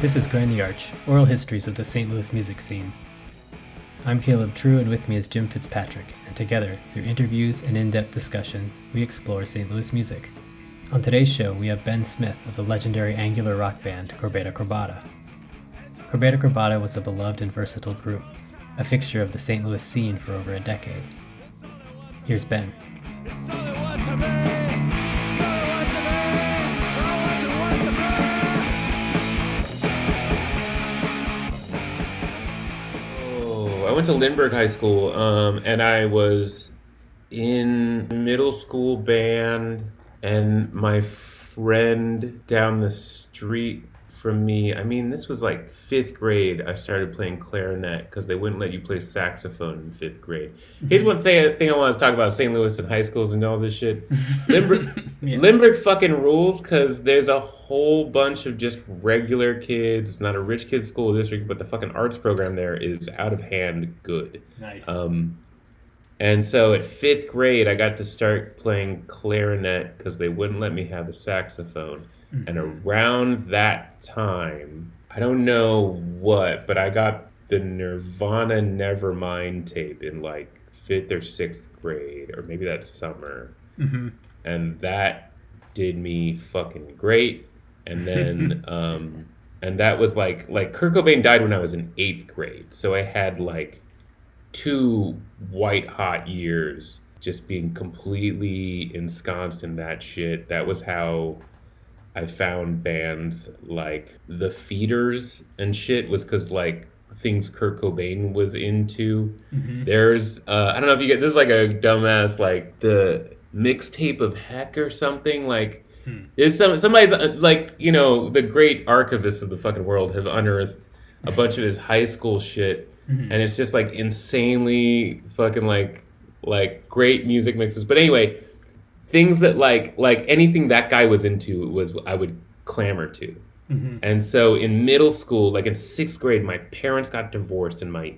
This is Grind the Arch, oral histories of the St. Louis music scene. I'm Caleb True, and with me is Jim Fitzpatrick, and together, through interviews and in depth discussion, we explore St. Louis music. On today's show, we have Ben Smith of the legendary angular rock band Corbeta Corbata. Corbeta Corbata was a beloved and versatile group, a fixture of the St. Louis scene for over a decade. Here's Ben. Went to Lindbergh High School, um, and I was in middle school band, and my friend down the street from me. I mean, this was like fifth grade. I started playing clarinet because they wouldn't let you play saxophone in fifth grade. Here's one say, thing I want to talk about St. Louis and high schools and all this shit. Lindbergh, Yeah. Fucking rules because there's a whole bunch of just regular kids. It's not a rich kid school district, but the fucking arts program there is out of hand good. Nice. Um, and so at fifth grade, I got to start playing clarinet because they wouldn't let me have a saxophone. And around that time, I don't know what, but I got the Nirvana Nevermind tape in like fifth or sixth grade, or maybe that summer. Mhm. And that did me fucking great. And then, um, and that was like, like Kurt Cobain died when I was in eighth grade. So I had like two white hot years just being completely ensconced in that shit. That was how I found bands like The Feeders and shit was because like things Kurt Cobain was into. Mhm. There's uh, I don't know if you get this is like a dumbass like the mixtape of heck or something like. Hmm. There's some somebody's uh, like you know the great archivists of the fucking world have unearthed a bunch of his high school shit Mhm. and it's just like insanely fucking like like great music mixes. But anyway, things that like like anything that guy was into was I would clamor to. Mhm. And so in middle school, like in sixth grade, my parents got divorced and my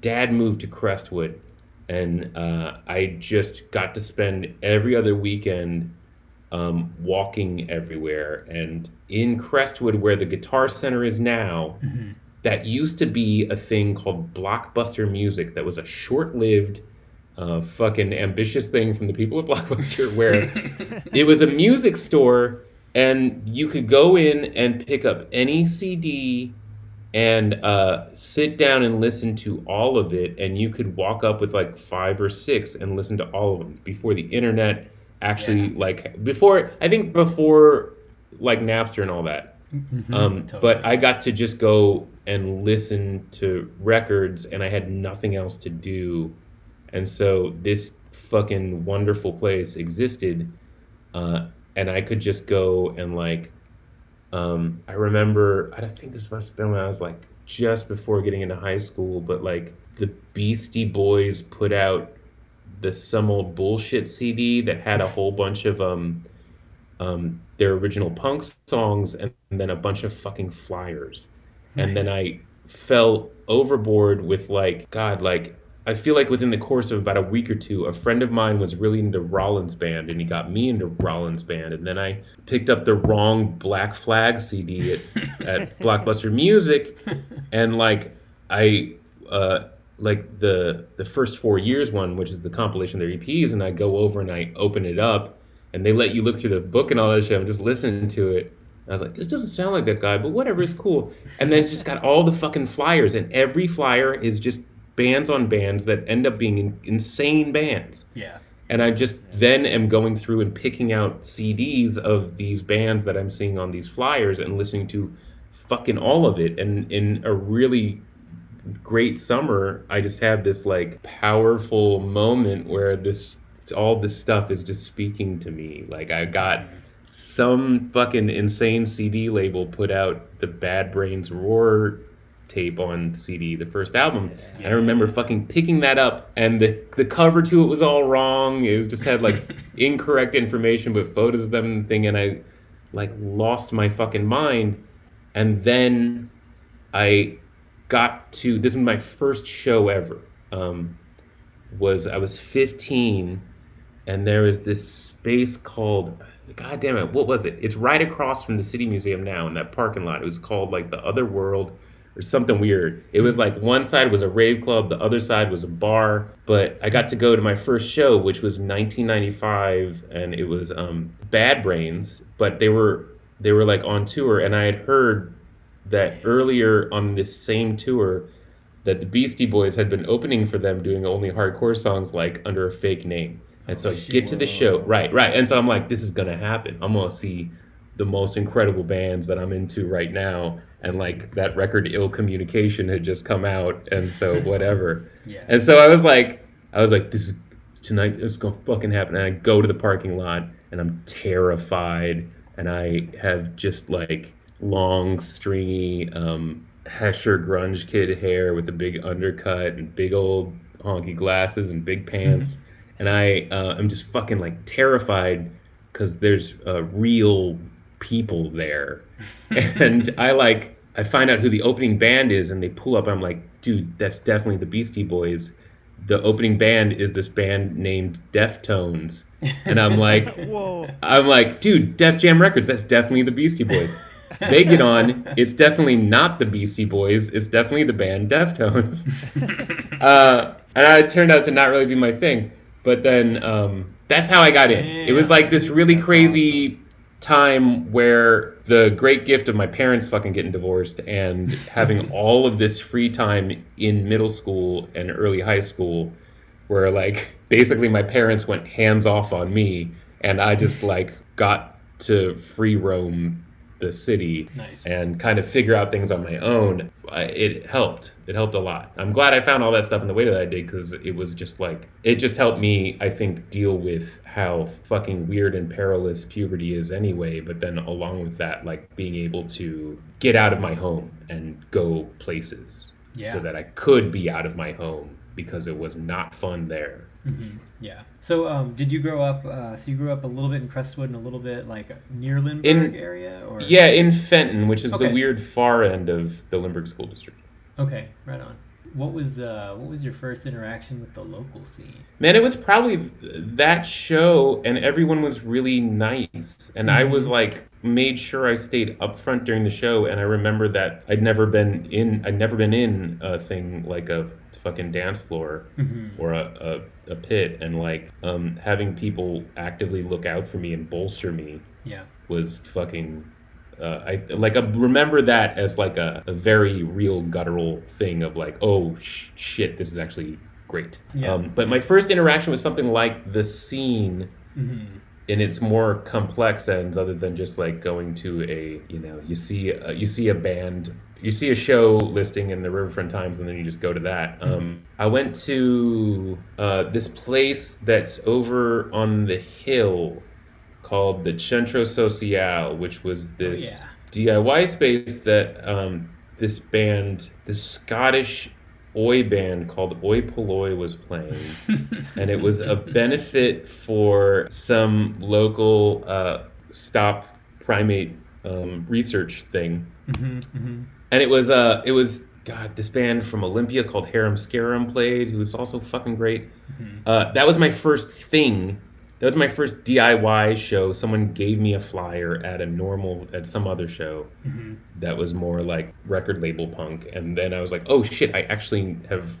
dad moved to Crestwood. And uh, I just got to spend every other weekend um, walking everywhere. And in Crestwood, where the Guitar Center is now, Mhm. that used to be a thing called Blockbuster Music that was a short lived, uh, fucking ambitious thing from the people at Blockbuster where it was a music store and you could go in and pick up any CD and uh, sit down and listen to all of it and you could walk up with like five or six and listen to all of them before the internet actually like before i think before like napster and all that Mhm. um, Totally. But I got to just go and listen to records, and I had nothing else to do. And so this fucking wonderful place existed, uh, and I could just go and like. Um, I remember. I don't think this must have been when I was like just before getting into high school, but like the Beastie Boys put out the some old bullshit CD that had a whole bunch of um um, their original punk songs and, then a bunch of fucking flyers. And then I fell overboard with like, God, like, I feel like within the course of about a week or two, a friend of mine was really into Rollins Band and he got me into Rollins Band. And then I picked up the wrong Black Flag CD at, at Blockbuster Music. And like, I, uh, like the the first four years one, which is the compilation of their EPs, and I go over and I open it up, and they let you look through the book and all that shit. I'm just listening to it. I was like, this doesn't sound like that guy, but whatever, it's cool. And then it's just got all the fucking flyers, and every flyer is just bands on bands that end up being in, insane bands. yeah. And I just then am going through and picking out CDs of these bands that I'm seeing on these flyers and listening to fucking all of it. And in a really great summer, I just had this like powerful moment where this all this stuff is just speaking to me. Like I got some fucking insane CD label put out the Bad Brains Roar tape on CD, the first album. And I remember fucking picking that up and the the cover to it was all wrong. It was just had like incorrect information but photos of them and thing and I like lost my fucking mind. And then I got to this was my first show ever. Um, was I was 15 and there was this space called God damn it, what was it? It's right across from the City Museum now in that parking lot. It was called like the Other World or something weird. It was like one side was a rave club, the other side was a bar. But I got to go to my first show, which was 1995, and it was um, Bad Brains. But they were they were like on tour, and I had heard that earlier on this same tour that the Beastie Boys had been opening for them, doing only hardcore songs like under a fake name. And so I get to the show, right, right, and so I'm like, this is gonna happen. I'm gonna see the most incredible bands that I'm into right now, and like that record ill communication had just come out and so whatever. Yeah. and so i was like i was like this is tonight it's gonna fucking happen. And i go to the parking lot and i'm terrified. And i have just like long stringy um hesher grunge kid hair with a big undercut and big old honky glasses and big pants. And i uh, i'm just fucking like terrified because there's a real people there. And i like i find out who the opening band is and they pull up i'm like dude that's definitely the beastie boys. The opening band is this band named deftones. And i'm like Whoa. i'm like dude def jam records that's definitely the beastie boys. They get on. It's definitely not the beastie boys. It's definitely the band deftones. Uh, and it turned out to not really be my thing. But then um, that's how i got in. It was like this really That's crazy time where the great gift of my parents fucking getting divorced and having all of this free time in middle school and early high school where like basically my parents went hands off on me and I just like got to free roam the city Nice. and kind of figure out things on my own. It helped. It helped a lot. I'm glad I found all that stuff in the way that I did because it was just like it just helped me. I think deal with how fucking weird and perilous puberty is anyway. But then along with that, like being able to get out of my home and go places Yeah. so that I could be out of my home because it was not fun there. Hmm Yeah. So, um, did you grow up? Uh, so you grew up a little bit in Crestwood and a little bit like near Lindbergh In- area, or Yeah, in Fenton, which is Okay. the weird far end of the Lindbergh School District. Okay, right on. What was uh, what was your first interaction with the local scene? Man, it was probably that show, and everyone was really nice. And I was like, made sure I stayed up front during the show. And I remember that I'd never been in, I'd never been in a thing like a fucking dance floor Mm-hmm. or a, a, a pit, and like um, having people actively look out for me and bolster me Yeah. was fucking. Uh, I like I remember that as like a, a very real guttural thing of like, oh sh- shit, this is actually great. Yeah. Um, but my first interaction was something like the scene Mm-hmm. in its more complex ends, other than just like going to a you know you see uh, you see a band. You see a show listing in the Riverfront Times, and then you just go to that. Um, I went to uh, this place that's over on the hill called the Centro Social, which was this yeah. DIY space that um, this band, this Scottish oi band called Oi Polloi was playing. and it was a benefit for some local uh, stop primate um, research thing. Mm-hmm. Mm-hmm. And it was uh it was God, this band from Olympia called Harum Scarum played, who was also fucking great. Mhm. Uh, that was my first thing. That was my first DIY show. Someone gave me a flyer at a normal at some other show Mm-hmm. that was more like record label punk, and then I was like, oh shit, I actually have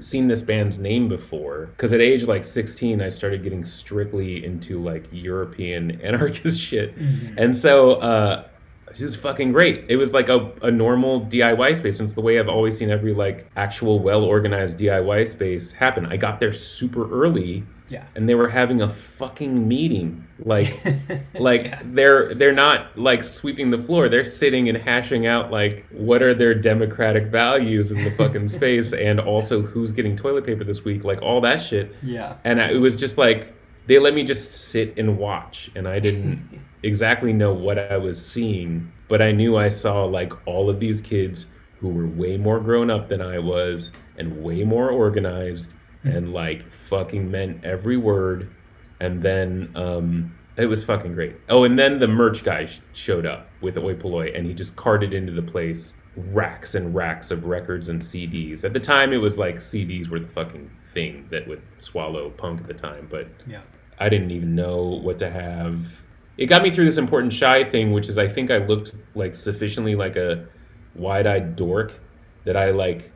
seen this band's name before. Because at age like 16, I started getting strictly into like European anarchist shit, Mhm. and so. uh this is fucking great. It was like a, a normal DIY space. And it's the way I've always seen every like actual well organized DIY space happen. I got there super early Yeah. and they were having a fucking meeting. Like like they're they're not like sweeping the floor. They're sitting and hashing out like what are their democratic values in the fucking space and also who's getting toilet paper this week, like all that shit. yeah. And I, it was just like they let me just sit and watch, and I didn't exactly know what I was seeing, but I knew I saw like all of these kids who were way more grown up than I was and way more organized and like fucking meant every word. And then um, it was fucking great. Oh, and then the merch guy sh- showed up with Oi Polloi, and he just carted into the place racks and racks of records and CDs. At the time, it was like CDs were the fucking thing that would swallow punk at the time, but Yeah. I didn't even know what to have. It got me through this important shy thing, which is I think I looked like sufficiently like a wide-eyed dork that I like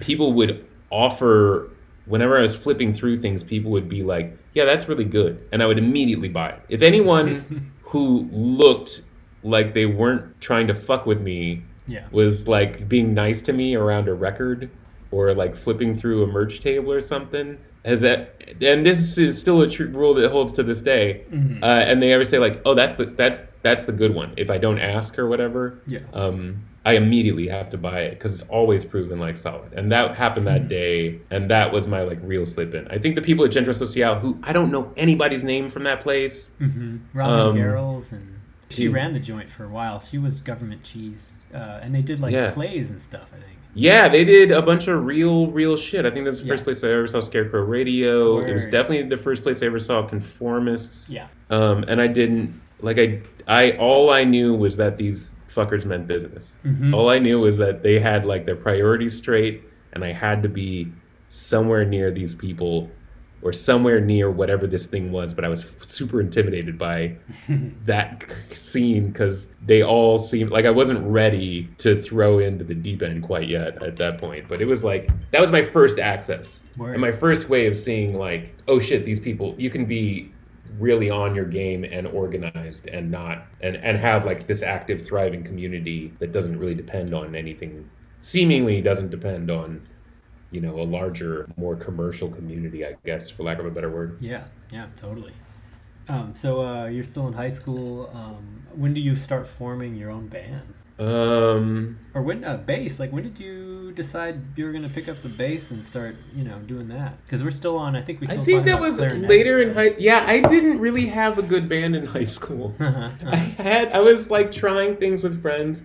people would offer whenever I was flipping through things, people would be like, "Yeah, that's really good," and I would immediately buy it. If anyone who looked like they weren't trying to fuck with me Yeah. was like being nice to me around a record or like flipping through a merch table or something. Has that and this is still a true rule that holds to this day. Mhm. Uh, and they ever say like, "Oh, that's the that's that's the good one." If I don't ask or whatever, Yeah. um, I immediately have to buy it because it's always proven like solid. And that happened that day, and that was my like real slip in. I think the people at Centro Social, who I don't know anybody's name from that place, hmm Robin Um, Garrels and she she- ran the joint for a while. She was government cheese, uh, and they did like Yeah. plays and stuff. I think. Yeah, they did a bunch of real, real shit. I think that's the first Yeah. place I ever saw Scarecrow Radio. It was definitely the first place I ever saw Conformists. Yeah. Um, and I didn't like I I all I knew was that these fuckers meant business. Mhm. All I knew was that they had like their priorities straight, and I had to be somewhere near these people or somewhere near whatever this thing was. But I was super intimidated by that scene because they all seemed like I wasn't ready to throw into the deep end quite yet at that point. But it was like that was my first access Word. and my first way of seeing like, oh shit, these people you can be really on your game and organized and not and and have like this active thriving community that doesn't really depend on anything seemingly doesn't depend on you know a larger more commercial community i guess for lack of a better word Yeah. Yeah. Totally. Um, so uh, you're still in high school. Um, when do you start forming your own bands? um Or when uh, bass? Like when did you decide you were gonna pick up the bass and start, you know, doing that? Because we're still on. I think we. i think that was later in high yeah i didn't really have a good band in high school stuff. I had I was like trying things with friends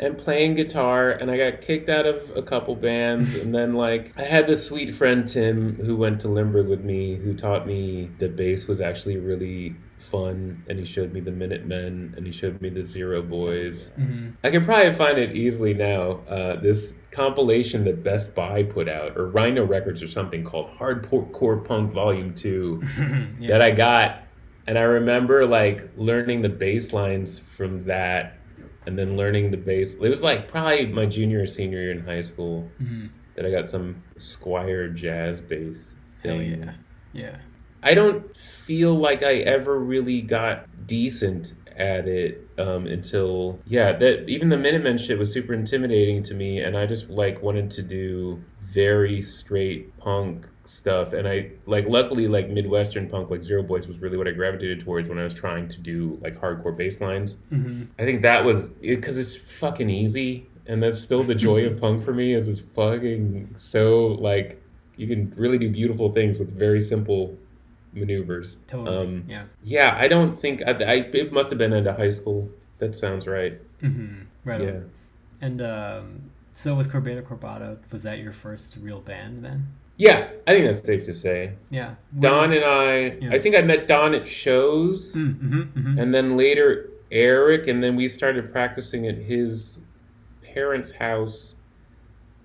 and playing guitar and I got kicked out of a couple bands and then like I had this sweet friend Tim who went to Lindbergh with me who taught me that bass was actually really fun and he showed me the Minutemen and he showed me the Zero Boys. Mhm. I can probably find it easily now. Uh, this compilation that Best Buy put out or Rhino Records or something called Hardcore Punk Volume 2 yeah. that I got, and I remember like learning the bass lines from that, and then learning the bass. It was like probably my junior or senior year in high school Mhm. that I got some Squier jazz bass Hell thing. yeah. Yeah. I don't feel like I ever really got decent at it um, until yeah that even the Minutemen shit was super intimidating to me, and I just like wanted to do very straight punk stuff, and I like luckily like Midwestern punk like Zero Boys was really what I gravitated towards when I was trying to do like hardcore bass lines. hmm I think that was because it's fucking easy, and that's still the joy of punk for me. Is it's fucking so like you can really do beautiful things with very simple maneuvers. Totally. Um, yeah. yeah, I don't think I, I it must have been into high school. That sounds right. hmm Right. on. Yeah. And um, so was Corbeta Corbata? Was that your first real band then? Yeah, I think that's safe to say. Yeah. Don and I, Yeah. I think I met Don at shows, Mm-hmm, hmm and then later Eric, and then we started practicing at his parents' house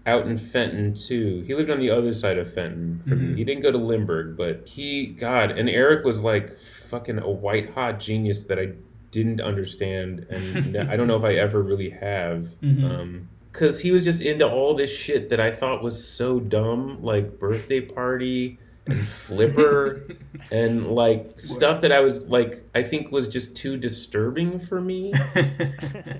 out in Fenton too. He lived on the other side of Fenton from Mhm. He didn't go to Lindbergh, but he God, and Eric was like fucking a white hot genius that I didn't understand and I don't know if I ever really have. Mhm. Um cuz he was just into all this shit that I thought was so dumb, like birthday party and flipper and like stuff that I was like I think was just too disturbing for me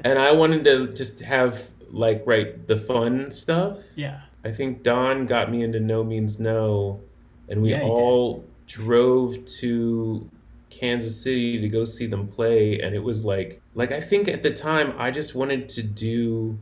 and I wanted to just have like right the fun stuff. yeah. I think Don got me into No Means No, and we Yeah, all drove to Kansas City to go see them play, and it was like like I think at the time I just wanted to do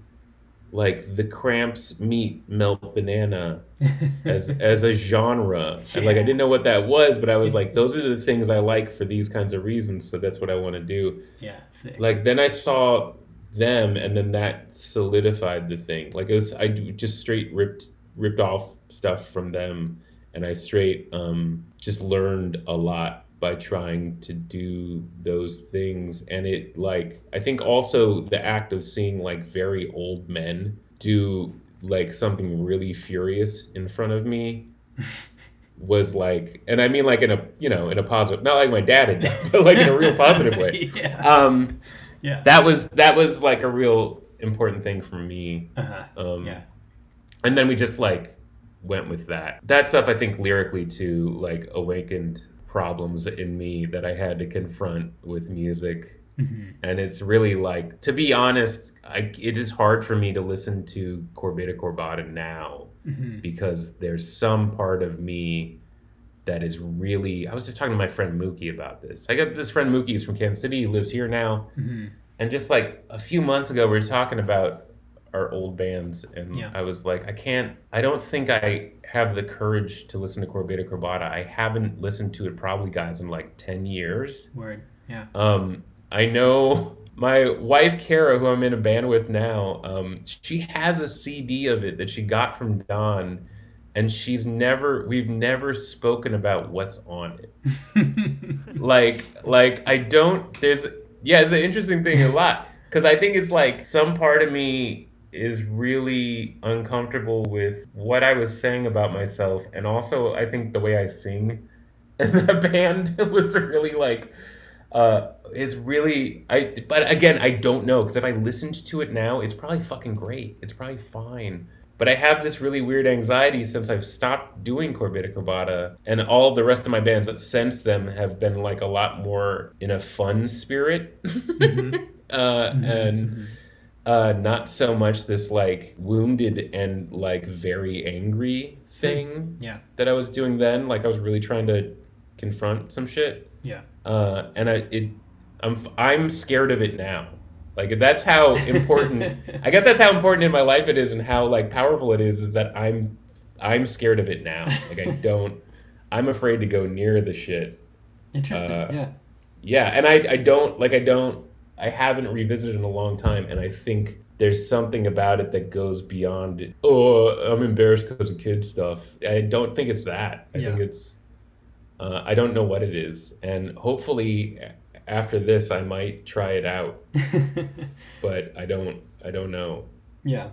like the Cramps meet Melt Banana as as a genre. And like I didn't know what that was, but I was like, those are the things I like for these kinds of reasons, so that's what I want to do yeah. Sick. like then I saw them, and then that solidified the thing. Like it was, i just straight ripped ripped off stuff from them, and I straight um, just learned a lot by trying to do those things. And it like I think also the act of seeing like very old men do like something really furious in front of me was like, and I mean like in a you know in a positive, not like my dad had done, but like in a real positive way. yeah. Um, yeah. that was that was like a real important thing for me. uh-huh. Um, yeah. and then we just like went with that. That stuff I think lyrically too like awakened problems in me that I had to confront with music. hmm And it's really like, to be honest, I, it is hard for me to listen to Corbeta Corbata now hmm because there's some part of me that is really. I was just talking to my friend Mookie about this. I got this friend Mookie is from Kansas City. He lives here now. hmm And just like a few months ago, we were talking about our old bands, and Yeah. I was like, I can't, I don't think I have the courage to listen to Corbeta Corbata. I haven't listened to it probably, guys, in like 10 years. Word. Yeah. Um, I know my wife, Kara, who I'm in a band with now, um, she has a CD of it that she got from Don. And she's never, we've never spoken about what's on it like like i don't there's yeah it's an interesting thing a lot because i think it's like some part of me is really uncomfortable with what i was saying about myself and also i think the way i sing in the band was really like uh is really i but again i don't know because if i listened to it now it's probably fucking great it's probably fine but I have this really weird anxiety since I've stopped doing Corbeta Corbata, and all the rest of my bands that since them have been like a lot more in a fun spirit, Mhm. uh, Mhm. and Mhm. Uh, not so much this like wounded and like very angry thing Yeah. that I was doing then. Like I was really trying to confront some shit, Yeah. uh, and I it I'm I'm scared of it now. Like that's how important. I guess that's how important in my life it is, and how like powerful it is. Is that I'm I'm scared of it now. Like I don't. I'm afraid to go near the shit. Interesting. Uh, yeah. Yeah, and I I don't like I don't I haven't revisited in a long time, and I think there's something about it that goes beyond. Oh, I'm embarrassed because of kid stuff. I don't think it's that. I think it's. Uh, I don't know what it is, and hopefully after this I might try it out, but I don't. I don't know. yeah.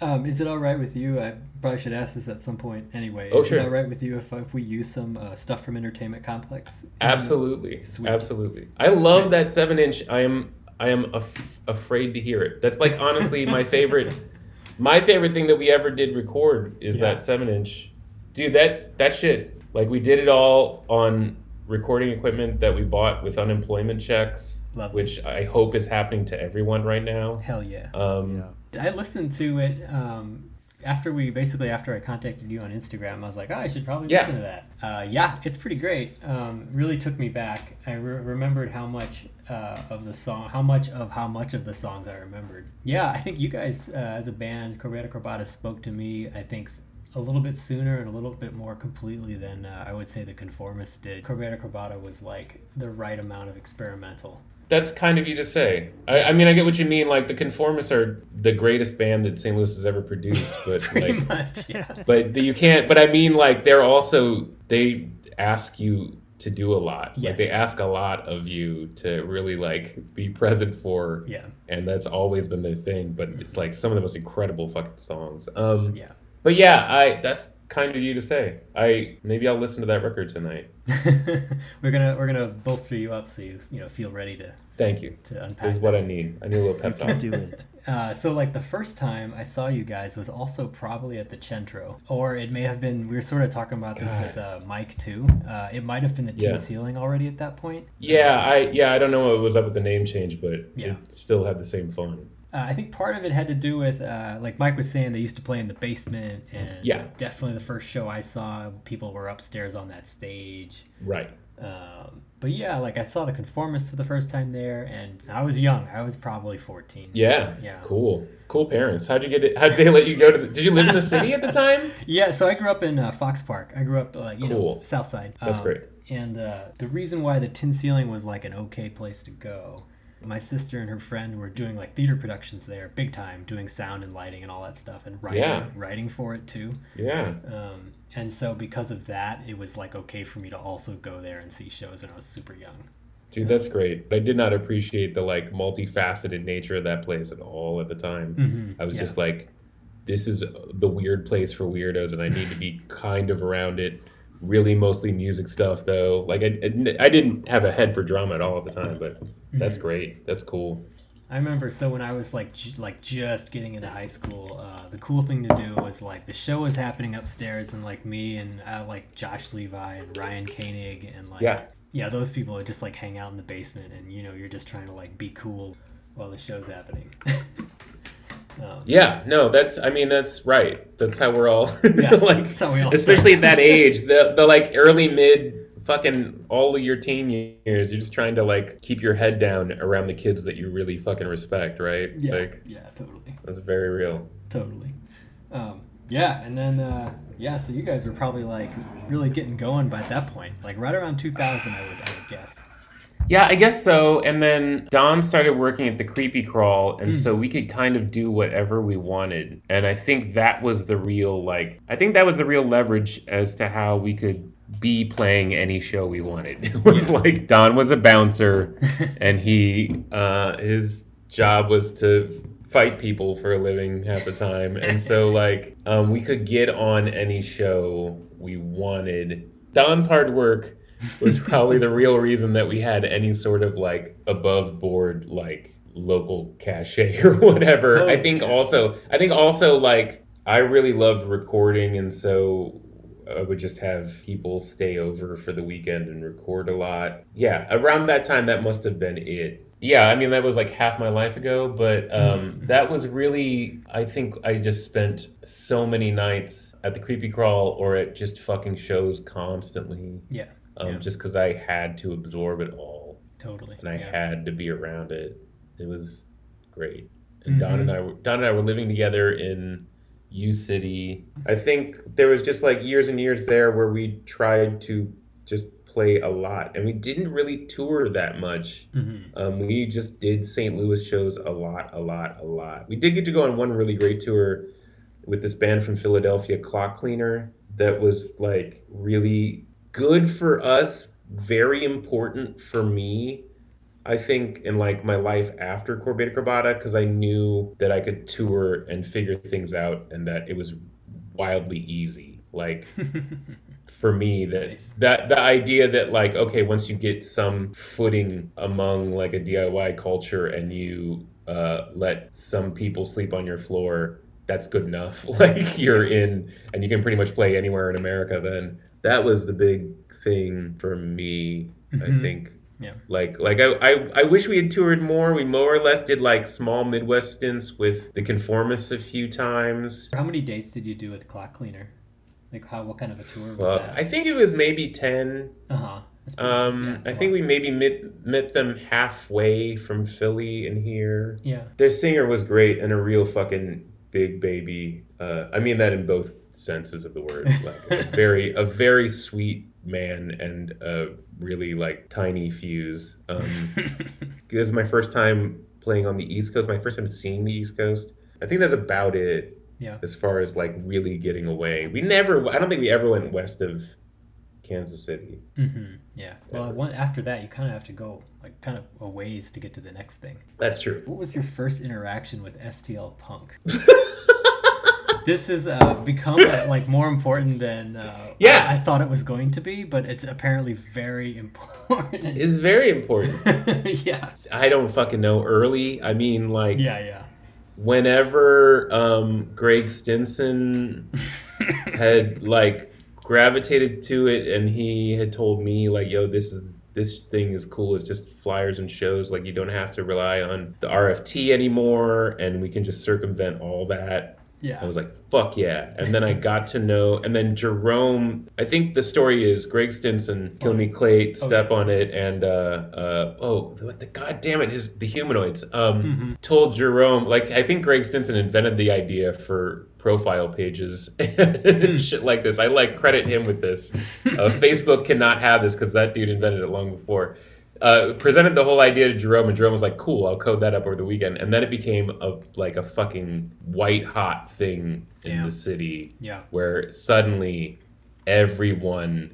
Um, is it all right with you? I probably should ask this at some point anyway. Oh, is sure. it all right with you if, if we use some uh, stuff from Entertainment Complex? Absolutely, absolutely. I love that seven inch. I am. I am af- afraid to hear it. That's like honestly my favorite. My favorite thing that we ever did record is Yeah. that seven inch. Dude, that that shit. Like we did it all on recording equipment that we bought with unemployment checks, Lovely. which I hope is happening to everyone right now. Hell yeah. Um, Yeah. I listened to it um, after we basically after I contacted you on Instagram. I was like, oh, I should probably Yeah. listen to that. Uh, yeah, it's pretty great. Um, really took me back. I re- remembered how much uh, of the song, how much of how much of the songs I remembered. Yeah, I think you guys uh, as a band, Corbeta Corbata, spoke to me. I think a little bit sooner and a little bit more completely than uh, I would say the Conformists did. Corbeta Corbata was like the right amount of experimental. That's kind of you to say. I, I mean, I get what you mean. Like the Conformists are the greatest band that St. Louis has ever produced, but like much, yeah. but you can't but i mean like they're also they ask you to do a lot like they ask a lot of you to really like be present for Yeah, and that's always been their thing but it's like some of the most incredible fucking songs um yeah. but yeah i that's kind of you to say i maybe i'll listen to that record tonight we're gonna we're gonna bolster you up so you you know feel ready to thank you to unpack. this is what i need i need a little pep talk do it. Uh, so like the first time I saw you guys was also probably at the Centro, or it may have been. We were sort of talking about this God. with uh, Mike too. Uh, it might have been the Yeah. Tin Ceiling already at that point. yeah i yeah i don't know what was up with the name change but Yeah. it still had the same fun Uh, I think part of it had to do with, uh, like Mike was saying, they used to play in the basement, and Yeah. definitely the first show I saw, people were upstairs on that stage. right Um, but yeah, like I saw the Conformists for the first time there, and I was young. I was probably fourteen. yeah Yeah. cool cool parents how'd you get it how'd they let you go to the, did you live in the city at the time Yeah, so I grew up in uh, Fox Park. I grew up, uh, you know, South Side. That's Um, great. And uh, the reason why the Tin Ceiling was like an okay place to go, my sister and her friend were doing like theater productions there, big time, doing sound and lighting and all that stuff, and writing, Yeah. writing for it too. Yeah. Um, and so because of that, it was like okay for me to also go there and see shows when I was super young. Dude, that's great. But I did not appreciate the like multifaceted nature of that place at all at the time. Mhm, I was yeah. just like, this is the weird place for weirdos, and I need to be kind of around it really mostly music stuff though. Like I, I, I didn't have a head for drama at all at the time, but that's Mhm. great. That's cool. I remember so when I was like j- like just getting into high school, uh, the cool thing to do was like the show was happening upstairs, and like me and uh, like Josh Levi and Ryan Koenig and like Yeah. yeah, those people would just like hang out in the basement, and you know you're just trying to like be cool while the show's happening. um, Yeah, no, that's I mean that's right. That's how we're all Yeah, like that's how we all especially at that age, the the like early mid fucking all of your teen years, you're just trying to like keep your head down around the kids that you really fucking respect, right? yeah, Like yeah, totally. that's very real. Totally. Um, yeah, and then uh, yeah, so you guys were probably like really getting going by that point, like right around 2000, I would, I would guess. Yeah, I guess so. And then Don started working at the Creepy Crawl, and Mm. so we could kind of do whatever we wanted. And I think that was the real like I think that was the real leverage as to how we could be playing any show we wanted. It was like Don was a bouncer and he uh his job was to fight people for a living half the time. And so like um we could get on any show we wanted. Don's hard work was probably the real reason that we had any sort of like above board like local cachet or whatever. I think also I think also like I really loved recording and so I would just have people stay over for the weekend and record a lot. Yeah, around that time that must have been it. Yeah, I mean that was like half my life ago, but um, Mhm. that was really I think I just spent so many nights at the creepy crawl or at just fucking shows constantly Yeah, um, Yeah. just because I had to absorb it all totally. and I yeah. had to be around it. It was great. And Don Mhm. and I, were, Don and I were living together in U City. I think there was just like years and years there where we tried to just play a lot, and we didn't really tour that much. Mhm. Um, we just did St. Louis shows a lot, a lot, a lot. We did get to go on one really great tour with this band from Philadelphia, Clockcleaner, that was like really good for us, very important for me. I think in like my life after Corbeta Corbata, because I knew that I could tour and figure things out and that it was wildly easy. Like for me that Nice. that the idea that like okay once you get some footing among like a DIY culture and you uh, let some people sleep on your floor that's good enough like you're in and you can pretty much play anywhere in America then that was the big thing for me I Mhm. think Yeah. like like I, I I wish we had toured more we more or less did like small Midwest stints with the Conformists a few times How many dates did you do with Clockcleaner? Like how? What kind of a tour was Fuck. that? I think it was maybe 10 uh huh. Um, I think we maybe met, met them halfway from Philly and here. Yeah. Their singer was great and a real fucking big baby. Uh, I mean that in both senses of the word. Like a very, a very sweet man and a really like tiny fuse. Um, this is my first time playing on the East Coast. My first time seeing the East Coast. I think that's about it. Yeah. As far as like really getting away, we never. I don't think we ever went west of Kansas City. hmm Yeah. Well, one, after that, you kind of have to go like kind of a ways to get to the next thing. That's true. What was your first interaction with STL Punk? this has uh, become uh, like more important than uh, Yeah. I, I thought it was going to be, but it's apparently very important. It's very important. yeah. I don't fucking know. Early, I mean, like Yeah. Yeah. whenever um, Greg Stinson had like gravitated to it, and he had told me like, "Yo, this is this thing is cool. It's just flyers and shows. Like, you don't have to rely on the RFT anymore, and we can just circumvent all that." I was like, fuck yeah. And then I got to know, and then Jerome, I think the story is Greg Stinson, Kill Me Clay, Step Okay. on It, and, uh, uh, oh, what the, god damn it, his, the humanoids, um, Mhm. told Jerome, like, I think Greg Stinson invented the idea for profile pages and shit like this. I like credit him with this. Uh, Facebook cannot have this because that dude invented it long before. Uh, presented the whole idea to Jerome, and Jerome was like, "Cool, I'll code that up over the weekend." And then it became a like a fucking white hot thing in the city, Yeah. where suddenly everyone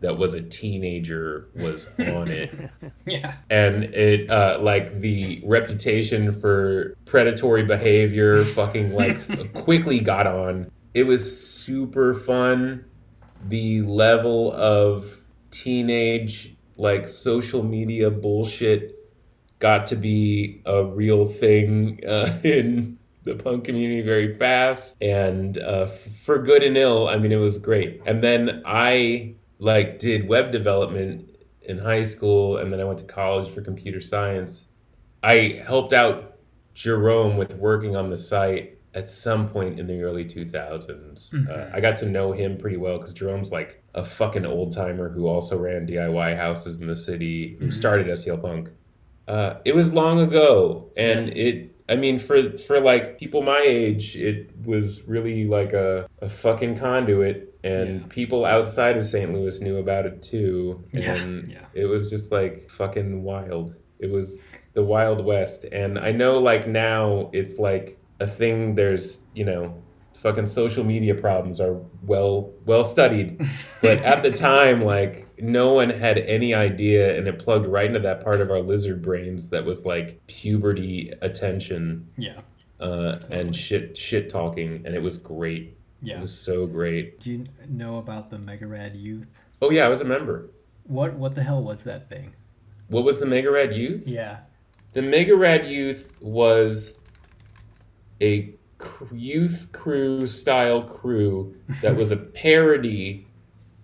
that was a teenager was on it, Yeah. and it uh, like the reputation for predatory behavior fucking like quickly got on. It was super fun, the level of teenage like social media bullshit got to be a real thing uh, in the punk community very fast. And uh, for good and ill i mean it was great. And then i like did web development in high school and then i went to college for computer science. I helped out jerome with working on the site at some point in the early 2000s Mhm. uh, i got to know him pretty well because jerome's like a fucking old timer who also ran diy houses in the city who Mhm. started stl punk uh, it was long ago and Yes. it I mean, for for like people my age, it was really like a, a fucking conduit, and Yeah. people outside of St. Louis knew about it too, Yeah, and yeah. it was just like fucking wild. It was the Wild West, and I know like now it's like a thing. There's you know, fucking social media problems are well well studied, but at the time, like no one had any idea, and it plugged right into that part of our lizard brains that was like puberty attention Yeah. uh, and shit shit talking, and it was great. Yeah it was so great. Do you know about the Mega Rad Youth? Oh yeah, I was a member. What what the hell was that thing? What was the Mega Rad Youth? Yeah. The Mega Rad Youth was a youth crew style crew that was a parody,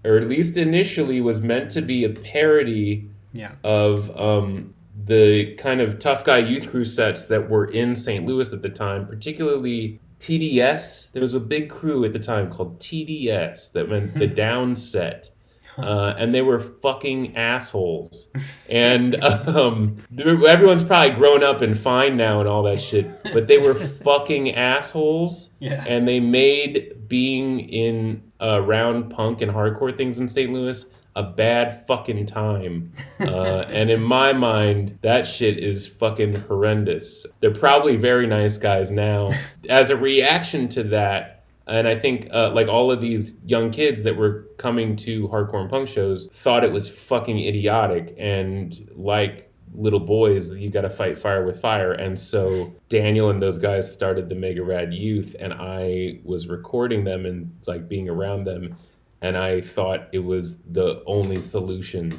or at least initially was meant to be a parody Yeah. of um, the kind of tough guy youth crew sets that were in St. Louis at the time, particularly TDS. There was a big crew at the time called TDS that meant the down set. Uh, and they were fucking assholes. And um, everyone's probably grown up and fine now and all that shit, but they were fucking assholes Yeah. and they made being in uh, around punk and hardcore things in St. Louis a bad fucking time. Uh, and in my mind, that shit is fucking horrendous. They're probably very nice guys now. As a reaction to that, and I think uh, like all of these young kids that were coming to hardcore and punk shows thought it was fucking idiotic and like little boys you got to fight fire with fire. And so daniel and those guys started the mega rad youth and i was recording them and like being around them. And i thought it was the only solution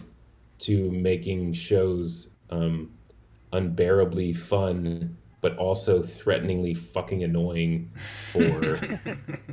to making shows um, unbearably fun but also threateningly fucking annoying for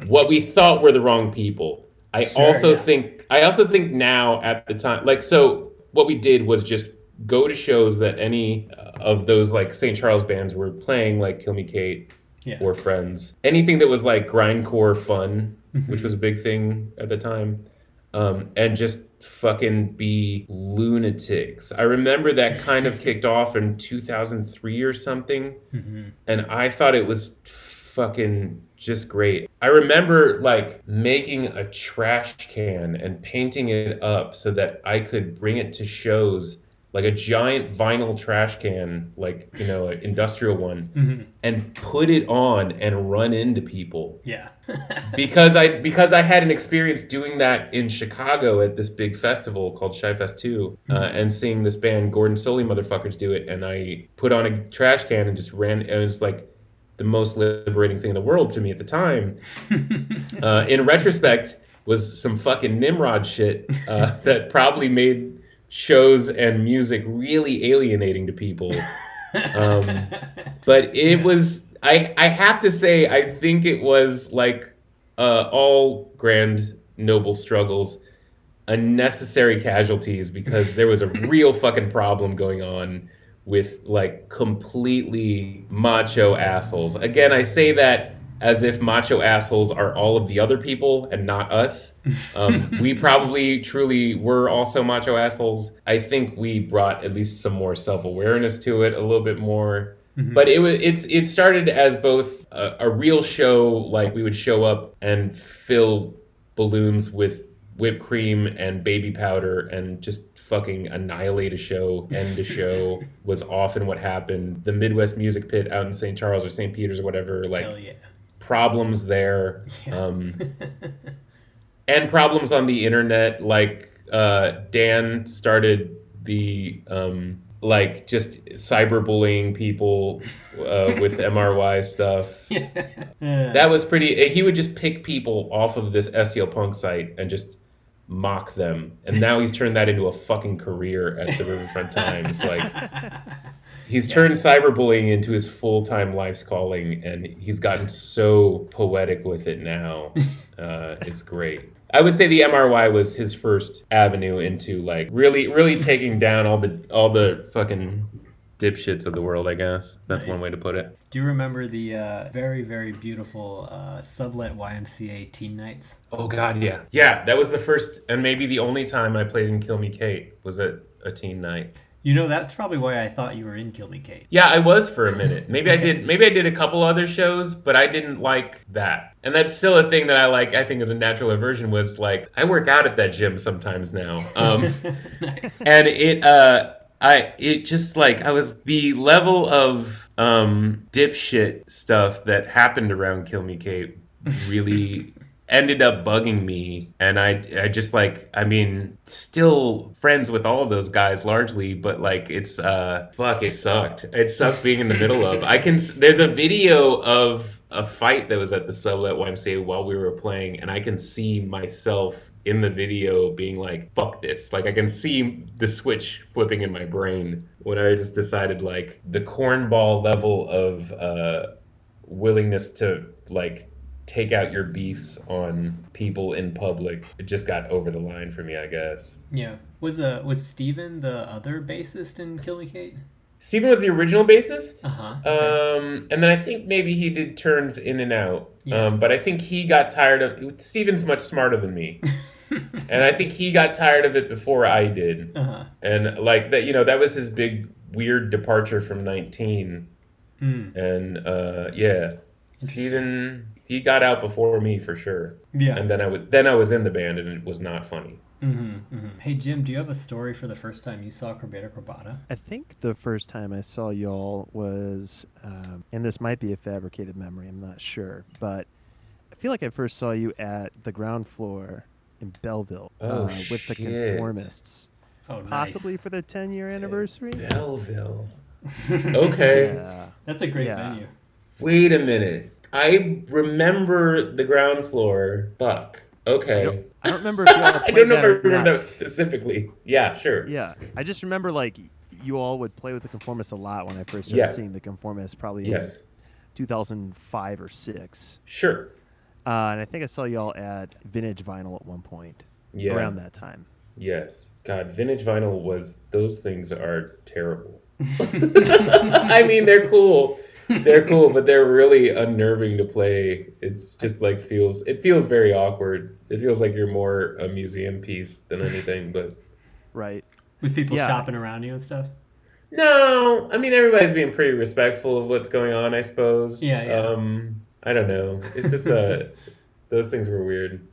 what we thought were the wrong people i Sure, also yeah. think i also think now at the time like so what we did was just go to shows that any uh, of those like st charles bands were playing like kill me kate Yeah. or friends anything that was like grindcore fun Mm-hmm. which was a big thing at the time um, and just fucking be lunatics i remember that kind of kicked off in 2003 or something Mhm. and I thought it was fucking just great. I remember like making a trash can and painting it up so that I could bring it to shows like a giant vinyl trash can, like, you know, an industrial one, Mhm. and put it on and run into people. Yeah. Because I because I had an experience doing that in Chicago at this big festival called Shy Fest 2 uh, and seeing this band Gordon Solie motherfuckers do it and I put on a trash can and just ran and it was like the most liberating thing in the world to me at the time. uh, in retrospect, was some fucking Nimrod shit uh, that probably made shows and music really alienating to people. Um, but it was I I have to say I think it was like uh, all grand noble struggles unnecessary casualties because there was a real fucking problem going on with like completely macho assholes. Again, I say that as if macho assholes are all of the other people and not us. Um, we probably truly were also macho assholes. I think we brought at least some more self awareness to it, a little bit more. But it was it's it started as both a, a real show, like we would show up and fill balloons with whipped cream and baby powder and just fucking annihilate a show, end a show was often what happened. The Midwest Music Pit out in St. Charles or St. Peter's or whatever, like Hell yeah. Problems there. Yeah. Um, and problems on the internet like uh, dan started the um, like just cyberbullying people uh, with mry stuff yeah. that was pretty he would just pick people off of this STL punk site and just mock them. And now he's turned that into a fucking career at the Riverfront Times. Like he's turned cyberbullying into his full-time life's calling and he's gotten so poetic with it now. Uh, it's great. I would say the MRY was his first avenue into like really really taking down all the all the fucking dipshits of the world, I guess. That's one way to put it. Do you remember the uh, very, very beautiful uh, sublet YMCA teen nights? Oh god, yeah. Yeah, that was the first and maybe the only time I played in Kill Me Kate was at a teen night. You know, that's probably why I thought you were in Kill Me Kate. Yeah, I was for a minute. Maybe I did. Maybe I did a couple other shows, but I didn't like that. And that's still a thing that I like. I think as a natural aversion was like I work out at that gym sometimes now. Um, nice. and it, uh, I it just like I was the level of um dipshit stuff that happened around Kill Me Kate really ended up bugging me. And I I just like I mean still friends with all of those guys largely but like it's uh fuck it sucked. It sucked being in the middle of. I can there's a video of a fight that was at the sublet YMCA while we were playing and I can see myself in the video being like fuck this like I can see the switch flipping in my brain when I just decided like the cornball level of uh willingness to like take out your beefs on people in public it just got over the line for me i guess Yeah. Was uh was Steven the other bassist in Kill Me Kate? steven was the original bassist Uh-huh. um and then i think maybe he did turns in and out Yeah. um but i think he got tired of steven's much smarter than me and i think he got tired of it before i did uh-huh. and like that you know that was his big weird departure from 19 Mm. and uh yeah steven he got out before me for sure Yeah. and then I was then I was in the band and it was not funny. Mm-hmm, mm-hmm. Hey Jim, do you have a story for the first time you saw Corbeta Corbata? I think the first time I saw y'all was, um, and this might be a fabricated memory, I'm not sure, but I feel like I first saw you at the ground floor in Belleville Oh, uh, with the. Conformists, Oh, nice. possibly for the 10 year anniversary. Belleville. Okay. Yeah. That's a great Yeah. venue. Wait a minute. I remember the ground floor. Fuck. I Okay. don't, I don't remember if y'all I don't know if that I or remember that specifically. Yeah, sure. Yeah, I just remember like you all would play with the Conformists a lot when I first started Yeah. seeing the Conformists, probably Yes. in 2005 or six. Sure. Uh, and I think I saw y'all at Vintage Vinyl at one point Yeah. around that time. Yes. God, vintage vinyl was those things are terrible. I mean, they're cool. They're cool, but they're really unnerving to play. It's just like feels it feels very awkward. It feels like you're more a museum piece than anything, but Right. With people Yeah. shopping around you and stuff. no, I mean everybody's being pretty respectful of what's going on, I suppose. Yeah, yeah. Um I don't know. It's just uh those things were weird.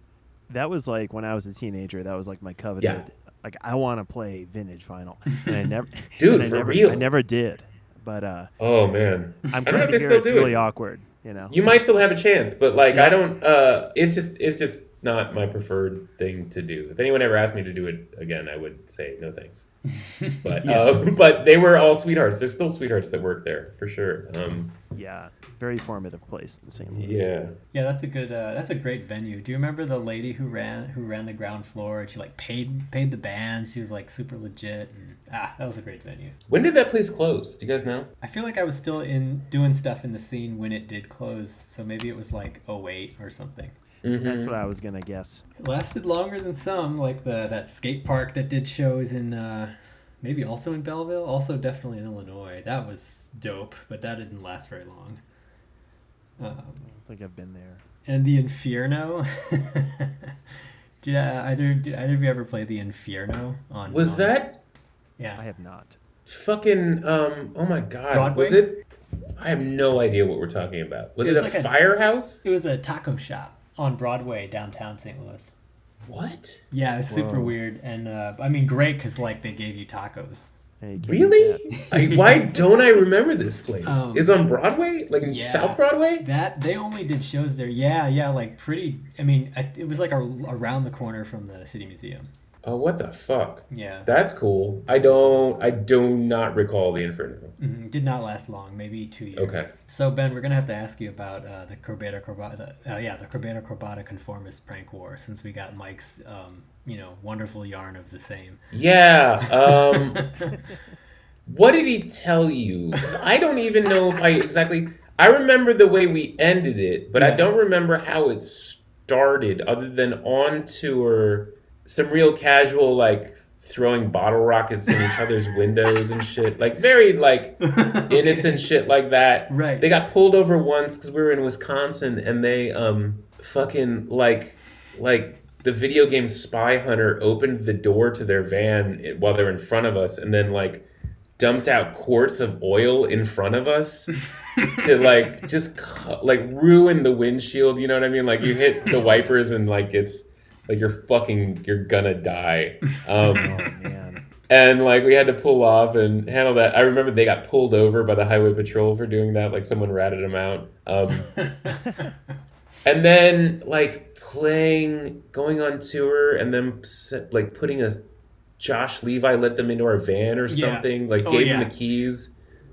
That was like when I was a teenager. That was like my coveted. Like I want to play vintage vinyl, and I never. Dude, and I for never, real. I never did. But uh, Oh man. I'm I don't know if they still it's do really it. awkward. You know. You might still have a chance, but like Yeah. I don't. Uh, it's just it's just not my preferred thing to do. If anyone ever asked me to do it again, I would say no thanks. But Yeah. uh, but they were all sweethearts. There's still sweethearts that work there for sure. Um, yeah. Very formative place in St. Louis. yeah. Yeah, that's a good. Uh, that's a great venue. Do you remember the lady who ran who ran the ground floor? And she like paid paid the bands. She was like super legit. And, ah, that was a great venue. When did that place close? Do you guys know? I feel like I was still in doing stuff in the scene when it did close. So maybe it was like 08 or something. Mhm. That's what I was gonna guess. It lasted longer than some, like the that skate park that did shows in uh, maybe also in Belleville, also definitely in Illinois. That was dope, but that didn't last very long. Um, I don't think I've been there. and the Inferno. did uh, either did either of you ever play the Inferno on? Was on- that Yeah. I have not. fucking? Um. Oh my god. Broadway? Was it? I have no idea what we're talking about. Was It it, was a like a- firehouse? It was a taco shop on Broadway downtown St. Louis. What? Yeah, it was super Whoa. weird, and uh, I mean, great because like they gave you tacos. Hey, you can't eat Really? I, why don't I remember this place? Um, Is on Broadway, like yeah. South Broadway? That they only did shows there. Yeah, yeah, like pretty. I mean, I, it was like a, around the corner from the City Museum. Oh, what the fuck? Yeah. That's cool. I don't. I do not recall the Inferno. Mhm. Did not last long, maybe two years. Okay. So Ben, we're gonna have to ask you about uh, the Corbeta Corbata, uh, yeah, the Corbeta Corbata conformist prank war, since we got Mike's, um, you know, wonderful yarn of the same. Yeah. Um, what did he tell you I don't even know if I exactly. I remember the way we ended it, but I don't remember how it started. Other than on tour, some real casual like throwing bottle rockets in each other's windows and shit. Like very like innocent shit like that. Right. They got pulled over once because we were in Wisconsin and they um fucking like like the video game Spy Hunter opened the door to their van while they're in front of us and then like dumped out quarts of oil in front of us to like just like ruin the windshield. You know what I mean? Like you hit the wipers and like it's like you're fucking you're gonna die. Oh Um, man. and like we had to pull off and handle that. I remember they got pulled over by the highway patrol for doing that. Like someone ratted them out. Um, and then like playing, going on tour, and then like putting a Josh Levi let them into our van or Yeah. something. Like Oh, gave yeah. them the keys,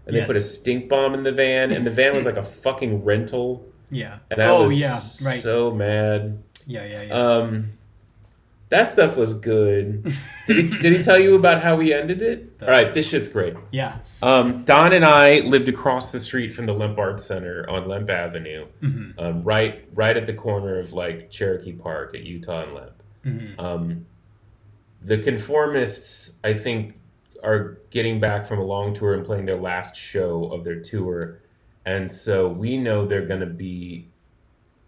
and they put a stink bomb in the van, and the van was like a fucking rental. yeah. And I oh was yeah. Right. so mad. yeah. Yeah. Yeah. Um, that stuff was good. Did he, did he tell you about how we ended it? All right, this shit's great. yeah. Um, Don and I lived across the street from the Lemp Art Center on Lemp Avenue, hmm um, right right at the corner of like Cherokee Park at Utah and Lemp. hmm Um, the conformists, I think, are getting back from a long tour and playing their last show of their tour, and so we know they're going to be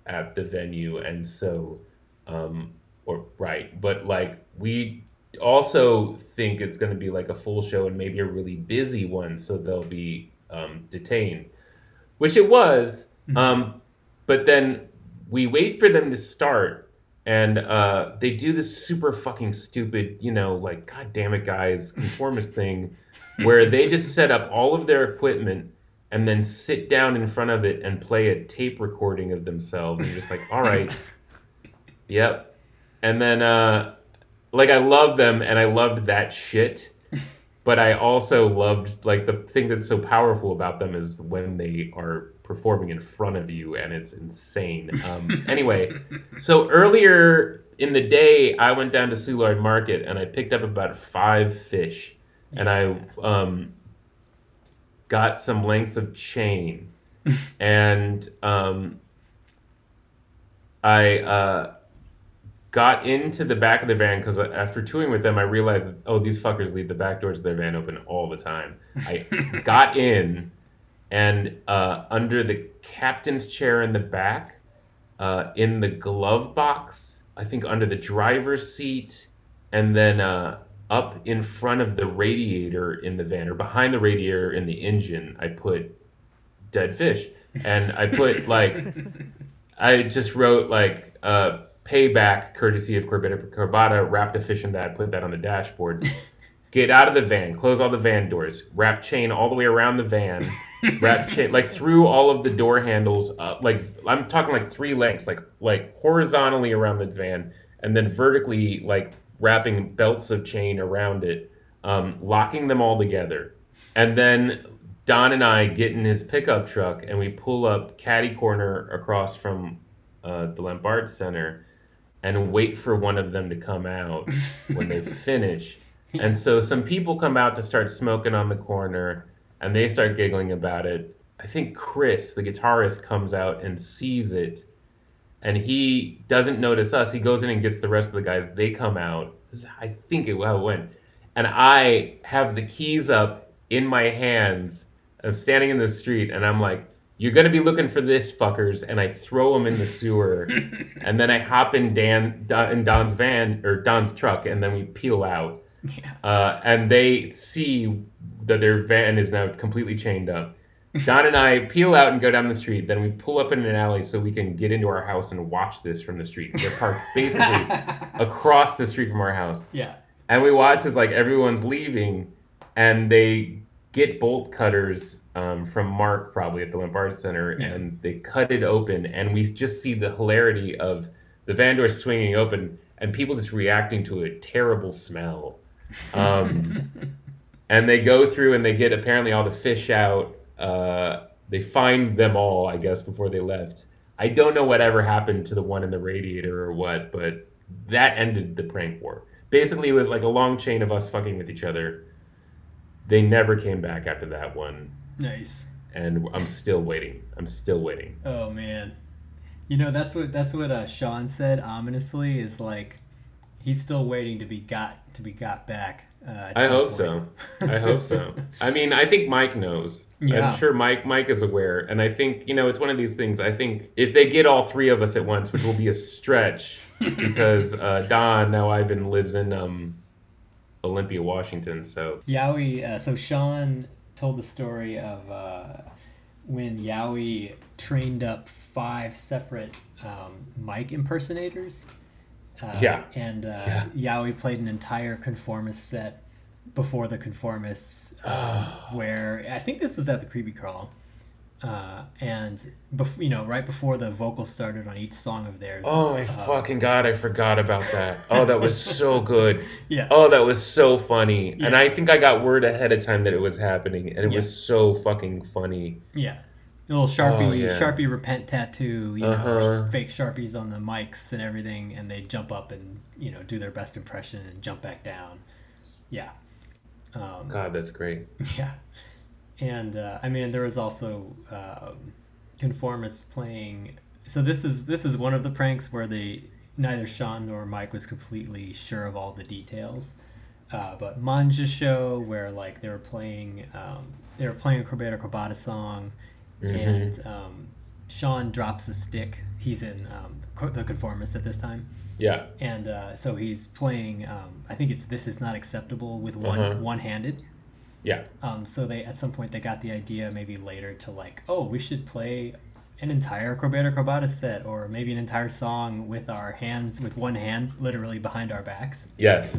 at the venue, and so, um, or right, but like we also think it's going to be like a full show and maybe a really busy one, so they'll be um, detained, which it was. Um, but then we wait for them to start, and uh, they do this super fucking stupid, you know, like God damn it, guys, conformist thing, where they just set up all of their equipment and then sit down in front of it and play a tape recording of themselves, and just like, all right, yep, and then uh, like I love them and I loved that shit. But I also loved like the thing that's so powerful about them is when they are performing in front of you and it's insane. Um, anyway, so earlier in the day, I went down to Soulard Market and I picked up about five fish, and I um, got some lengths of chain, and um, I uh, got into the back of the van because after touring with them, I realized that oh, these fuckers leave the back doors of their van open all the time. I got in, and uh, under the captain's chair in the back, uh, in the glove box, I think under the driver's seat, and then uh, up in front of the radiator in the van or behind the radiator in the engine, I put dead fish, and I put like. I just wrote like uh, payback courtesy of Corbeta Corbata, wrapped a fish in that, put that on the dashboard. Get out of the van, close all the van doors, wrap chain all the way around the van, wrap chain like through all of the door handles, up, like I'm talking like three lengths, like like horizontally around the van, and then vertically like wrapping belts of chain around it, um, locking them all together, and then Don and I get in his pickup truck and we pull up caddy corner across from uh, the Lemp Art Center and wait for one of them to come out when they finish. And so some people come out to start smoking on the corner and they start giggling about it. I think Chris, the guitarist, comes out and sees it and he doesn't notice us. He goes in and gets the rest of the guys. They come out. I think it how it went. And I have the keys up in my hands. I'm standing in the street and I'm like, you're gonna be looking for this fuckers, and I throw them in the sewer, and then I hop in Dan in Don's van or Don's truck, and then we peel out, Yeah. uh, and they see that their van is now completely chained up. Don and I peel out and go down the street. Then we pull up in an alley so we can get into our house and watch this from the street. They're parked basically across the street from our house yeah. and we watch as like everyone's leaving and they get bolt cutters um, from mark probably at the Lemp Art center Yeah. and they cut it open and we just see the hilarity of the van door swinging open and people just reacting to a terrible smell. Um, and they go through and they get apparently all the fish out. Uh, they find them all, I guess, before they left. I don't know whatever happened to the one in the radiator or what, but that ended the prank war. Basically, it was like a long chain of us fucking with each other. They never came back after that one, Nice. and I'm still waiting. I'm still waiting. Oh man. You know that's what that's what uh, Sean said ominously is like he's still waiting to be got to be got back. Uh, I hope point. so. I hope so. I mean, I think Mike knows. Yeah. I'm sure Mike Mike is aware, and I think you know it's one of these things. I think if they get all three of us at once, which will be a stretch, because uh, Don now Ivan lives in um, Olympia, Washington. So Yowie, uh, so Sean told the story of uh, when Yowie trained up five separate um, mic impersonators. Uh, Yeah. And uh, Yeah. Yowie played an entire conformist set before the conformists, um, where I think this was at the Creepy Crawl. Uh, and bef- you know, right before the vocals started on each song of theirs. oh my uh, fucking god, I forgot about that. Oh, that was so good. Yeah. Oh, that was so funny. Yeah. And I think I got word ahead of time that it was happening, and it Yeah. was so fucking funny. Yeah. A little Sharpie, Oh, yeah. Sharpie repent tattoo, you know, Uh-huh. fake Sharpies on the mics and everything, and they jump up and, you know, do their best impression and jump back down. Yeah. Um, God, that's great. yeah. And, uh, I mean, there was also um, conformists playing. So this is this is one of the pranks where they neither Sean nor Mike was completely sure of all the details. Uh, but Manja show where like they were playing um, they were playing a Corbeta Corbata song Mhm. and um, Sean drops a stick. He's in um, the conformist at this time, Yeah. and uh, so he's playing. Um, I think it's "This Is Not Acceptable" with one Uh-huh. one handed. Yeah. Um, so they at some point they got the idea maybe later to like, oh, we should play an entire Corbeta Corbata set or maybe an entire song with our hands with one hand literally behind our backs. Yes.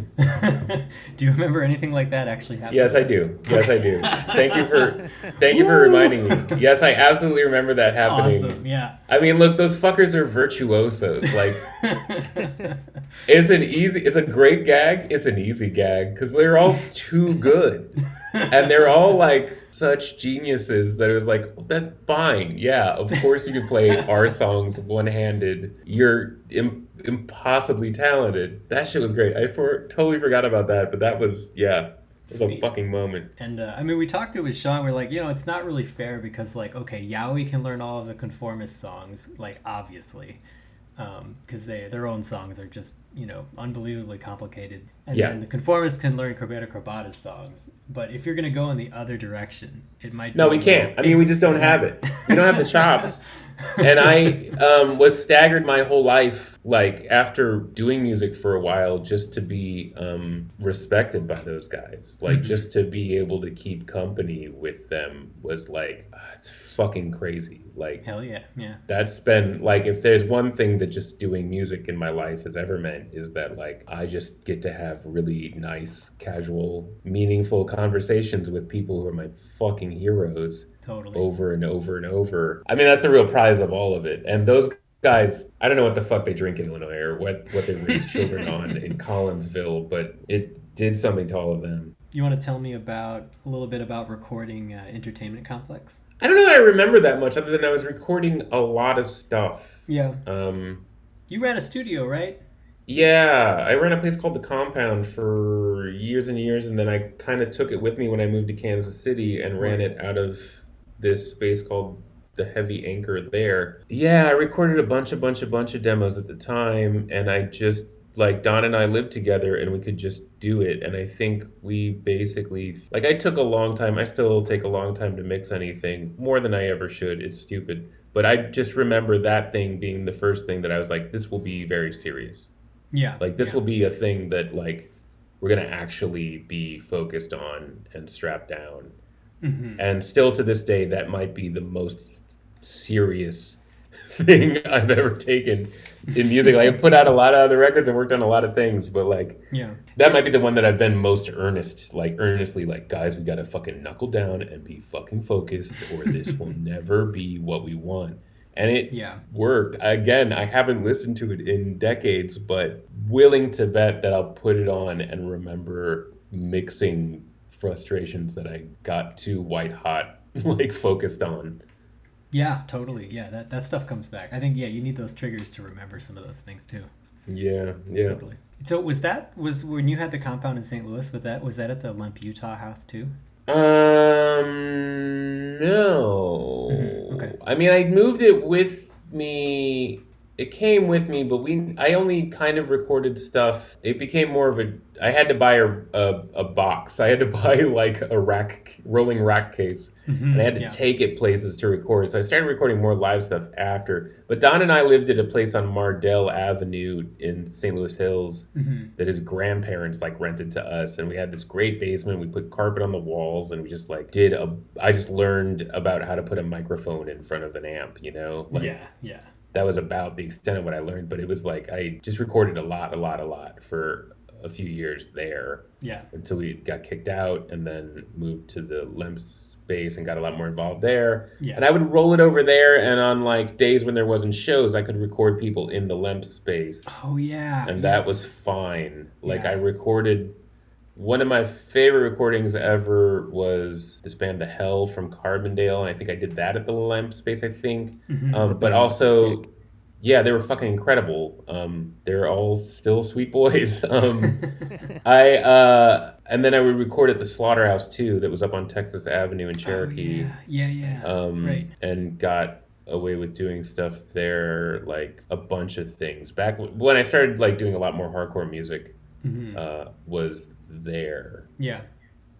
do you remember anything like that actually happening? Yes, I do. Yes, I do. Thank you for thank you for reminding me. Yes, I absolutely remember that happening. Awesome. Yeah. I mean, look, those fuckers are virtuosos. Like, it's an easy, it's a great gag. It's an easy gag because they're all too good, and they're all like such geniuses that it was like, that's fine. Yeah, of course you can play our songs one handed. You're Im- impossibly talented. That shit was great. I for- totally forgot about that, but that was yeah, it was a fucking moment. And uh, I mean, we talked to with Sean. We're like, you know, it's not really fair because, like, okay, Yowie can learn all of the conformist songs, like obviously, because they their own songs are just you know unbelievably complicated. And Yeah. then the conformists can learn Corbeta Corbata's songs. But if you're gonna go in the other direction, it might. No, we can't. I mean, we just don't have it. We don't have the chops. and I um, was staggered my whole life, like after doing music for a while, just to be um, respected by those guys. Like Mhm. just to be able to keep company with them was like, ah, it's fucking crazy. Like Hell yeah, yeah. that's been like if there's one thing that just doing music in my life has ever meant is that like I just get to have really nice, casual, meaningful conversations with people who are my fucking heroes Totally. over and over and over. I mean, that's the real prize of all of it. And those guys, I don't know what the fuck they drink in Illinois or what what they raise children on in Collinsville, but it did something to all of them. You want to tell me about a little bit about recording uh, Entertainment Complex? I don't know that I remember that much, other than I was recording a lot of stuff. Yeah. Um, You ran a studio, right? Yeah, I ran a place called The Compound for years and years, and then I kind of took it with me when I moved to Kansas City and ran it out of this space called The Heavy Anchor there. Yeah, I recorded a bunch, a bunch, a bunch of demos at the time, and I just like Don and I lived together and we could just do it. And I think we basically like I took a long time. I still take a long time to mix anything more than I ever should. It's stupid. But I just remember that thing being the first thing that I was like, this will be very serious. Yeah. Like this yeah. will be a thing that like we're gonna actually be focused on and strapped down. Mhm. And still to this day, that might be the most serious thing I've ever taken in music. Like I've put out a lot of other records and worked on a lot of things, but like Yeah. that might be the one that I've been most earnest, like earnestly, like guys, we gotta fucking knuckle down and be fucking focused, or this will never be what we want. and it Yeah. worked. Again, I haven't listened to it in decades, but willing to bet that I'll put it on and remember mixing frustrations that I got too white hot, like focused on. Yeah, totally. Yeah, that, that stuff comes back. I think yeah, you need those triggers to remember some of those things too. Yeah, yeah. Totally. So was that was when you had the compound in St. Louis? Was that was that at the Lemp Utah house too? Um, no. Mhm, okay. I mean, I moved it with me. It came with me, but we. I only kind of recorded stuff. It became more of a. I had to buy a a, a box. I had to buy like a rack, rolling rack case, and I had to yeah. take it places to record. So I started recording more live stuff after. But Don and I lived at a place on Mardel Avenue in St. Louis Hills Mhm. that his grandparents like rented to us and we had this great basement we put carpet on the walls and we just like did a i just learned about how to put a microphone in front of an amp you know like yeah, yeah. That was about the extent of what i learned but it was like i just recorded a lot a lot a lot for a few years there Yeah. until we got kicked out and then moved to the lemp space and got a lot more involved there Yeah. and i would roll it over there and on like days when there wasn't shows i could record people in the lemp space Oh yeah. and that was fine. Like Yeah. I recorded one of my favorite recordings ever was this band The Hell from Carbondale, and I think I did that at the Lemp Space. I think, Mhm. um, but also, yeah, they were fucking incredible. Um, they're all still sweet boys. Um, I uh, and then I would record at the Slaughterhouse too, that was up on Texas Avenue in Cherokee Oh, yeah. Yeah. Yeah. um, right. and got away with doing stuff there, like a bunch of things. Back when I started like doing a lot more hardcore music, Mhm. uh, was there yeah.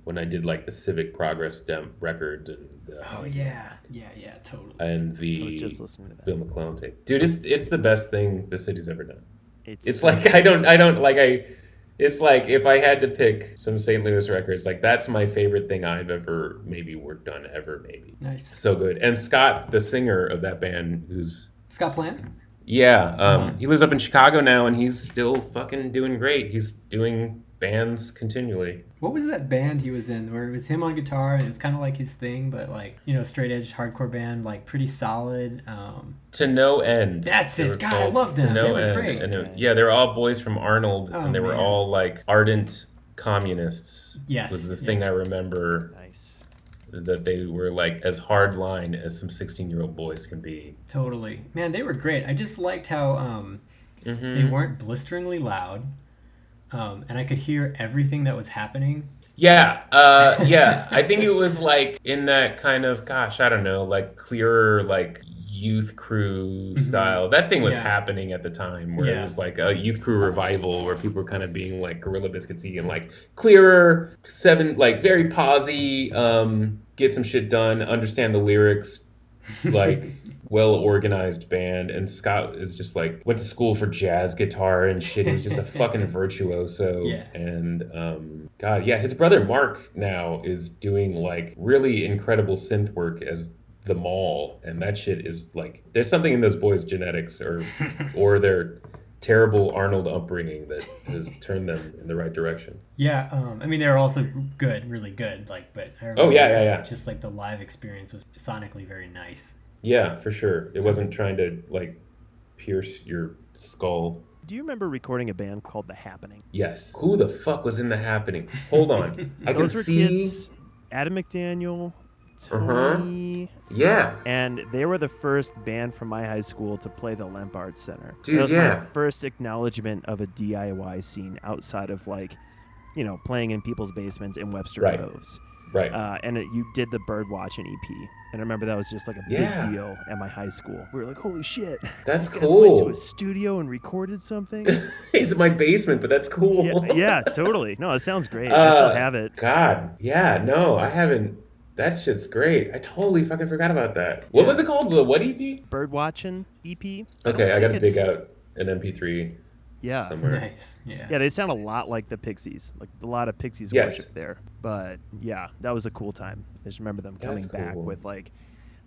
when I did like the Civic Progress dem- records and uh, Oh yeah. Yeah. Yeah. Totally. and I was just listening to that. Bill McClellan tape. Dude, it's it's the best thing the city's ever done. It's, It's like I don't I don't like I. It's like if I had to pick some St. Louis records, like that's my favorite thing I've ever maybe worked on ever maybe. nice. So good. And Scott, the singer of that band, who's Scott Plant. Yeah, um, Uh-huh. he lives up in Chicago now, and he's still fucking doing great. He's doing bands continually. What was that band he was in where it was him on guitar and it was kind of like his thing, but like you know straight edge hardcore band, like pretty solid. Um, To no end. That's it. were God, I called love To them. no They were end. great. And it- yeah, they were all boys from Arnold, Oh, and they were man. all like ardent communists. Yes, was the yeah. thing I remember nice. that they were like as hard line as some sixteen-year-old boys can be. totally, man, they were great. I just liked how um, Mhm. they weren't blisteringly loud, um, and I could hear everything that was happening. Yeah, uh, yeah. I think it was like in that kind of, gosh, I don't know, like clearer, like youth crew style. That thing was Yeah. happening at the time, where it was like a youth crew revival, where people were kind of being like Gorilla Biscuitsy and like clearer, seven, like very posy, um, get some shit done, understand the lyrics, like well organized band. And Scott is just like went to school for jazz guitar and shit. He was just a fucking virtuoso. Yeah. And um, God, yeah, his brother Mark now is doing like really incredible synth work as the mall, and that shit is like there's something in those boys' genetics or or their terrible Arnold upbringing that has turned them in the right direction. Yeah, um, I mean they were also good, really good. Like, but I Oh, yeah, yeah, yeah. Just like the live experience was sonically very nice. Yeah, for sure. It wasn't trying to like pierce your skull. Do you remember recording a band called The Happening? Yes. Who the fuck was in the happening? Hold on. I can Those were see. kids, Adam McDaniel, Uh-huh. Tony, Yeah. and they were the first band from my high school to play the Lemp Art Center. Dude, that was yeah. my first acknowledgement of a DIY scene outside of like, you know, playing in people's basements in Webster Right. Groves. Right. Uh, and it, you did the bird watching EP, and I remember that was just like a big deal at my high school. We were like, "Holy shit, That's cool. went to a studio and recorded something." it's in my basement, but that's cool. yeah, yeah, totally. No, it sounds great. I still Uh, have it. God, yeah, no, I haven't. That shit's great. I totally fucking forgot about that. What Yeah. was it called? The what EP? Bird watching EP. Okay, I, don't gotta dig out an MP3 Yeah, somewhere. Nice. Yeah. yeah, they sound a lot like the Pixies. Like a lot of Pixies Yes. worship there. But yeah, that was a cool time. I just remember them coming That's back with like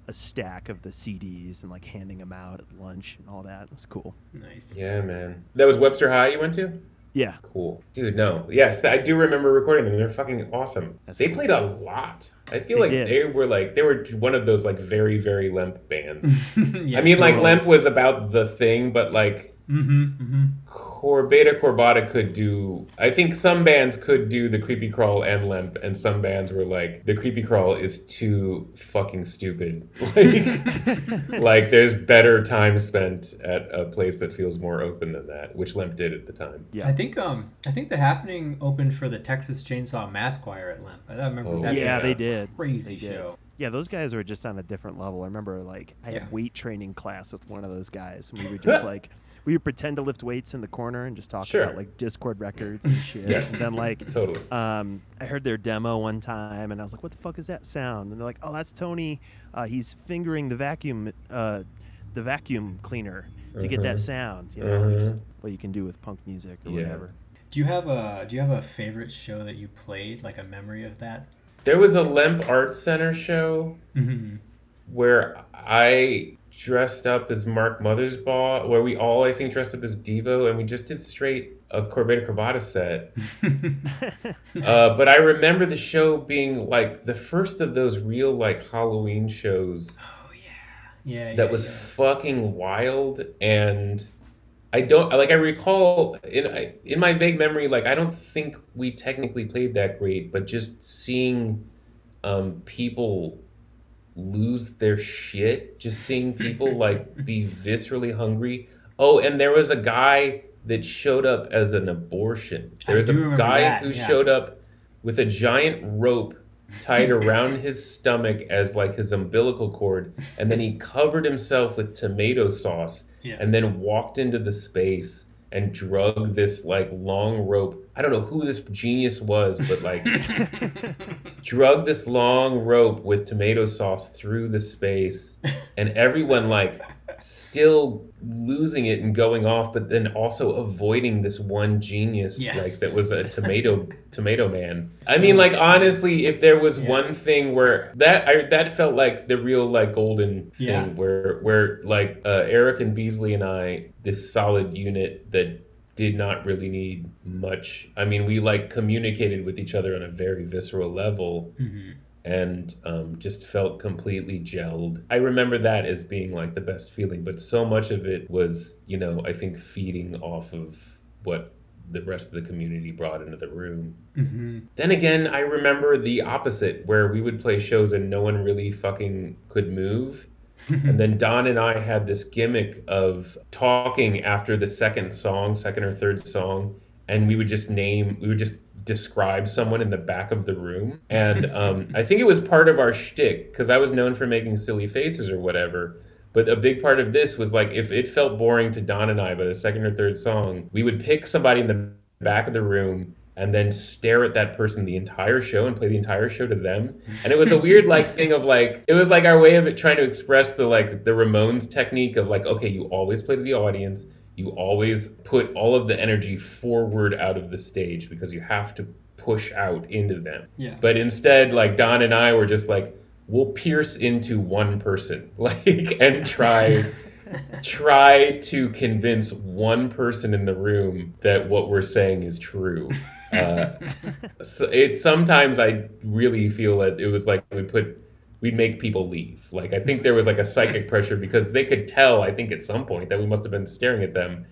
a stack of the CDs and like handing them out at lunch and all that. It was cool. Nice. Yeah, man. That was Webster High you went to? Yeah. Cool. Dude, no. Yes, I do remember recording them. They're fucking awesome. That's they cool. played a lot. I feel They like did. they were like they were one of those like very very Lemp bands. yeah, I mean like Lemp was about the thing, but like Mm-hmm, mm-hmm. Corbeta Corbata could do. I think some bands could do the creepy crawl and Lemp, and some bands were like the creepy crawl is too fucking stupid. Like, like there's better time spent at a place that feels more open than that, which Lemp did at the time. Yeah. I think um I think the happening opened for the Texas Chainsaw Mass Choir at Lemp. I remember Oh, that yeah, they did. crazy They did. show. Yeah, those guys were just on a different level. I remember like I had Yeah. weight training class with one of those guys, and we would just like we would pretend to lift weights in the corner and just talk Sure. about like Dischord records and shit. Yes. And then like Totally. um, I heard their demo one time, and I was like, "What the fuck is that sound?" And they're like, "Oh, that's Tony. Uh, he's fingering the vacuum, uh, the vacuum cleaner to get Uh-huh. that sound." You know, Uh-huh. just what you can do with punk music or Yeah. whatever. Do you have a Do you have a favorite show that you played, like a memory of that? There was a Lemp Art Center show Mm-hmm. where I dressed up as Mark Mothersbaugh, where we all I think dressed up as Devo, and we just did straight a Corbeta Corbata set. Uh, but I remember the show being like the first of those real like Halloween shows oh yeah, yeah. yeah that was yeah. fucking wild and I don't like I recall in in my vague memory like I don't think we technically played that great but just seeing um people lose their shit just seeing people like be viscerally hungry oh and there was a guy that showed up as an abortion there was a guy that, who yeah. showed up with a giant rope tied around his stomach as like his umbilical cord and then he covered himself with tomato sauce Yeah. and then walked into the space and drug this like long rope. I don't know who this genius was but like drug this long rope with tomato sauce through the space and everyone like still losing it and going off but then also avoiding this one genius Yeah. like that was a tomato tomato man i mean like honestly if there was Yeah. one thing where that I, that felt like the real like golden thing Yeah. where where like uh, eric and beasley and i this solid unit that did not really need much i mean we like communicated with each other on a very visceral level hmm and um, just felt completely gelled. I remember that as being like the best feeling, but so much of it was, you know, I think feeding off of what the rest of the community brought into the room. hmm Then again, I remember the opposite, where we would play shows and no one really fucking could move. and then Don and I had this gimmick of talking after the second song, second or third song, and we would just name, we would just describe someone in the back of the room. And um, I think it was part of our shtick because I was known for making silly faces or whatever. But a big part of this was like if it felt boring to Don and I by the second or third song, we would pick somebody in the back of the room and then stare at that person the entire show and play the entire show to them. And it was a weird like thing of like it was like our way of trying to express the like the Ramones technique of like okay, you always play to the audience. You always put all of the energy forward out of the stage because you have to push out into them. Yeah. But instead, like Don and I were just like, we'll pierce into one person, like, and try try to convince one person in the room that what we're saying is true. Uh, so it sometimes I really feel that it was like we put we'd make people leave. Like I think there was like a psychic pressure because they could tell I think at some point that we must have been staring at them.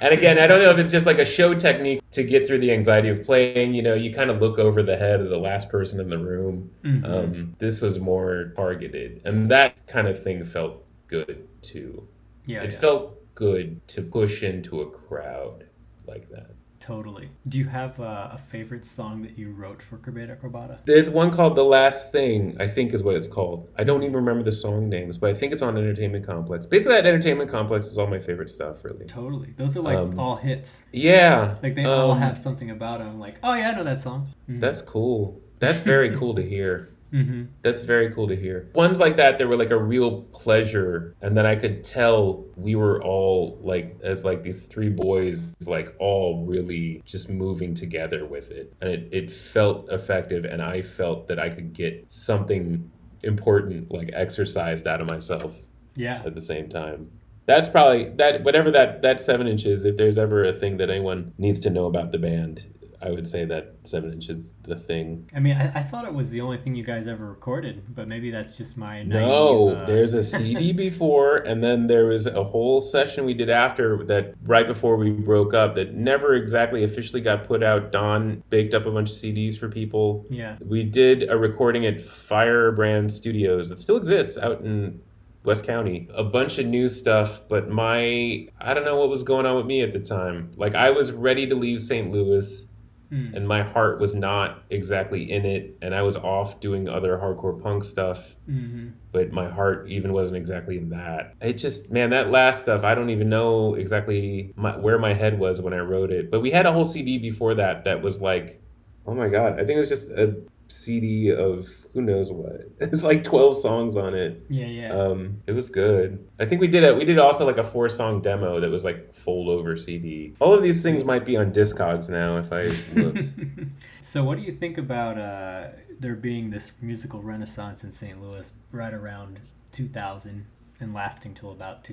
And again, I don't know if it's just like a show technique to get through the anxiety of playing. You know, you kind of look over the head of the last person in the room. Mhm. Um, this was more targeted, and that kind of thing felt good too. yeah, it yeah. felt good to push into a crowd like that. Totally. Do you have uh, a favorite song that you wrote for Corbeta Corbata? There's one called "The Last Thing," I think is what it's called. I don't even remember the song names, but I think it's on Entertainment Complex. Basically, that Entertainment Complex is all my favorite stuff, really. Totally. Those are like Um, all hits. Yeah, Like they all um, have something about them. Like, oh yeah, I know that song. Mhm. That's cool. That's very cool to hear. Mhm. That's very cool to hear. Ones like that, they were like a real pleasure, and then I could tell we were all like, as like these three boys, like all really just moving together with it, and it it felt effective, and I felt that I could get something important like exercised out of myself Yeah. at the same time. That's probably that whatever that that seven inches. If there's ever a thing that anyone needs to know about the band, I would say that seven inch is the thing. I mean, I, I thought it was the only thing you guys ever recorded, but maybe that's just my No, naive, uh, there's a CD before, and then there was a whole session we did after that, right before we broke up, that never exactly officially got put out. Don baked up a bunch of CDs for people. yeah. We did a recording at Firebrand Studios that still exists out in West County. A bunch of new stuff, but my I don't know what was going on with me at the time. Like I was ready to leave St. Louis Mm. and my heart was not exactly in it and I was off doing other hardcore punk stuff, hmm but my heart even wasn't exactly in that. It just man, that last stuff, I don't even know exactly my, where my head was when I wrote it. But we had a whole CD before that that was like Oh my god, I think it was just a CD of who knows what. It's like 12 songs on it. Yeah, yeah. Um, it was good. I think we did a we did also like a four song demo that was like fold over CD. All of these things might be on Discogs now if I looked. so, what do you think about uh, there being this musical renaissance in St. Louis right around 2000 and lasting till about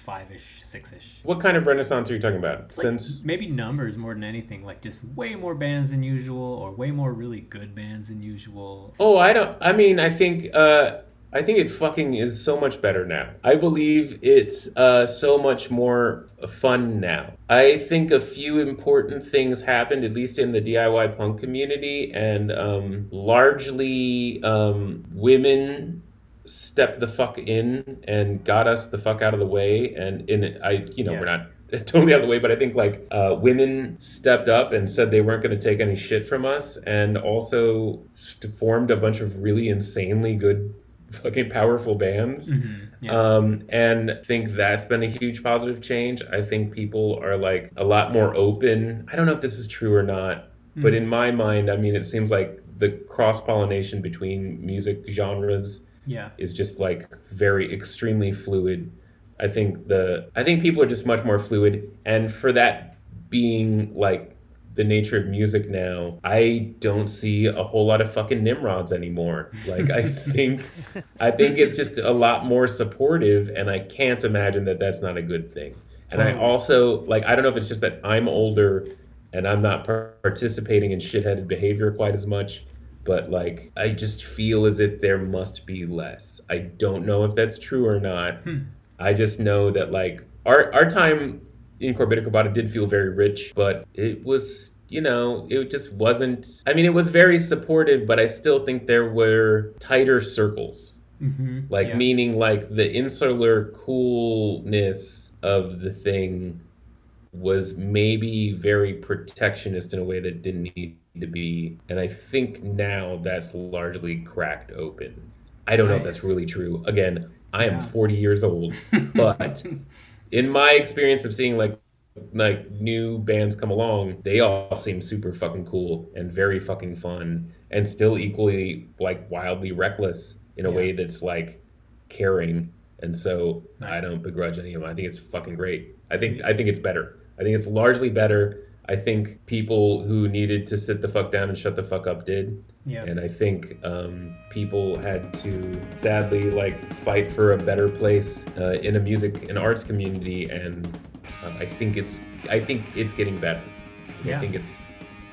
2005 ish, 6 ish? what kind of renaissance are you talking about? Like Since maybe numbers more than anything, like just way more bands than usual, or way more really good bands than usual. Oh, I don't. I mean, I think. Uh, I think it fucking is so much better now. I believe it's uh, so much more fun now. I think a few important things happened, at least in the DIY punk community, and um, largely um, women stepped the fuck in and got us the fuck out of the way. And in I, you know, Yeah. we're not totally out of the way, but I think like uh, women stepped up and said they weren't going to take any shit from us, and also formed a bunch of really insanely good, fucking powerful bands. Mhm, Yeah. Um, and I think that's been a huge positive change. I think people are like a lot more open. I don't know if this is true or not, but Mhm. in my mind, I mean, it seems like the cross pollination between music genres yeah. is just like very extremely fluid. I think the I think people are just much more fluid, and for that being like the nature of music now, I don't see a whole lot of fucking Nimrods anymore. Like I think I think it's just a lot more supportive, and I can't imagine that that's not a good thing. And I also like I don't know if it's just that I'm older and I'm not participating in shitheaded behavior quite as much, but like I just feel as if there must be less. I don't know if that's true or not. Hmm. I just know that like our our time in Corbata did feel very rich, but it was you know it just wasn't. I mean, it was very supportive, but I still think there were tighter circles. hmm Like yeah. meaning like the insular coolness of the thing was maybe very protectionist in a way that didn't need to be. And I think now that's largely cracked open. I don't know if that's really true. Again, I am Yeah. 40 years old, but in my experience of seeing like like new bands come along, they all seem super fucking cool and very fucking fun and still equally like wildly reckless in a Yeah. way that's like caring. And so I don't begrudge any of them. I think it's fucking great. I think Sweet. I think it's better. I think it's largely better. I think people who needed to sit the fuck down and shut the fuck up did. yeah. And I think um, people had to sadly like fight for a better place uh, in a music and arts community, and um, I think it's I think it's getting better. Yeah. I think it's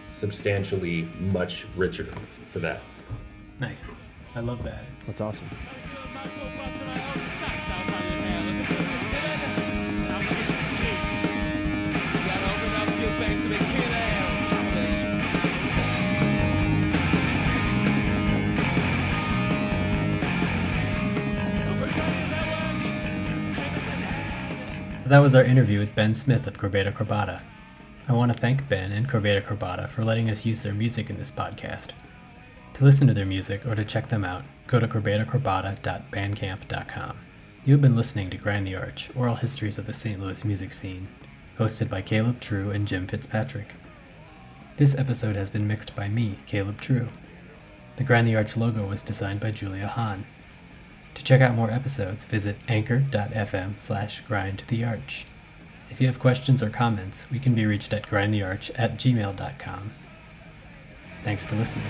substantially much richer for that. Nice. I love that. That's awesome. So that was our interview with Ben Smith of Corbeta Corbata. I want to thank Ben and Corbeta Corbata for letting us use their music in this podcast. To listen to their music or to check them out, go to corbatacorbata.bandcamp.com. You have been listening to Grind the Arch, Oral Histories of the St. Louis Music Scene, hosted by Caleb True and Jim Fitzpatrick. This episode has been mixed by me, Caleb True. The Grind the Arch logo was designed by Julia Hahn. To check out more episodes, visit anchor.fm slash grindthearch. If you have questions or comments, we can be reached at grindthearch at gmail.com. Thanks for listening.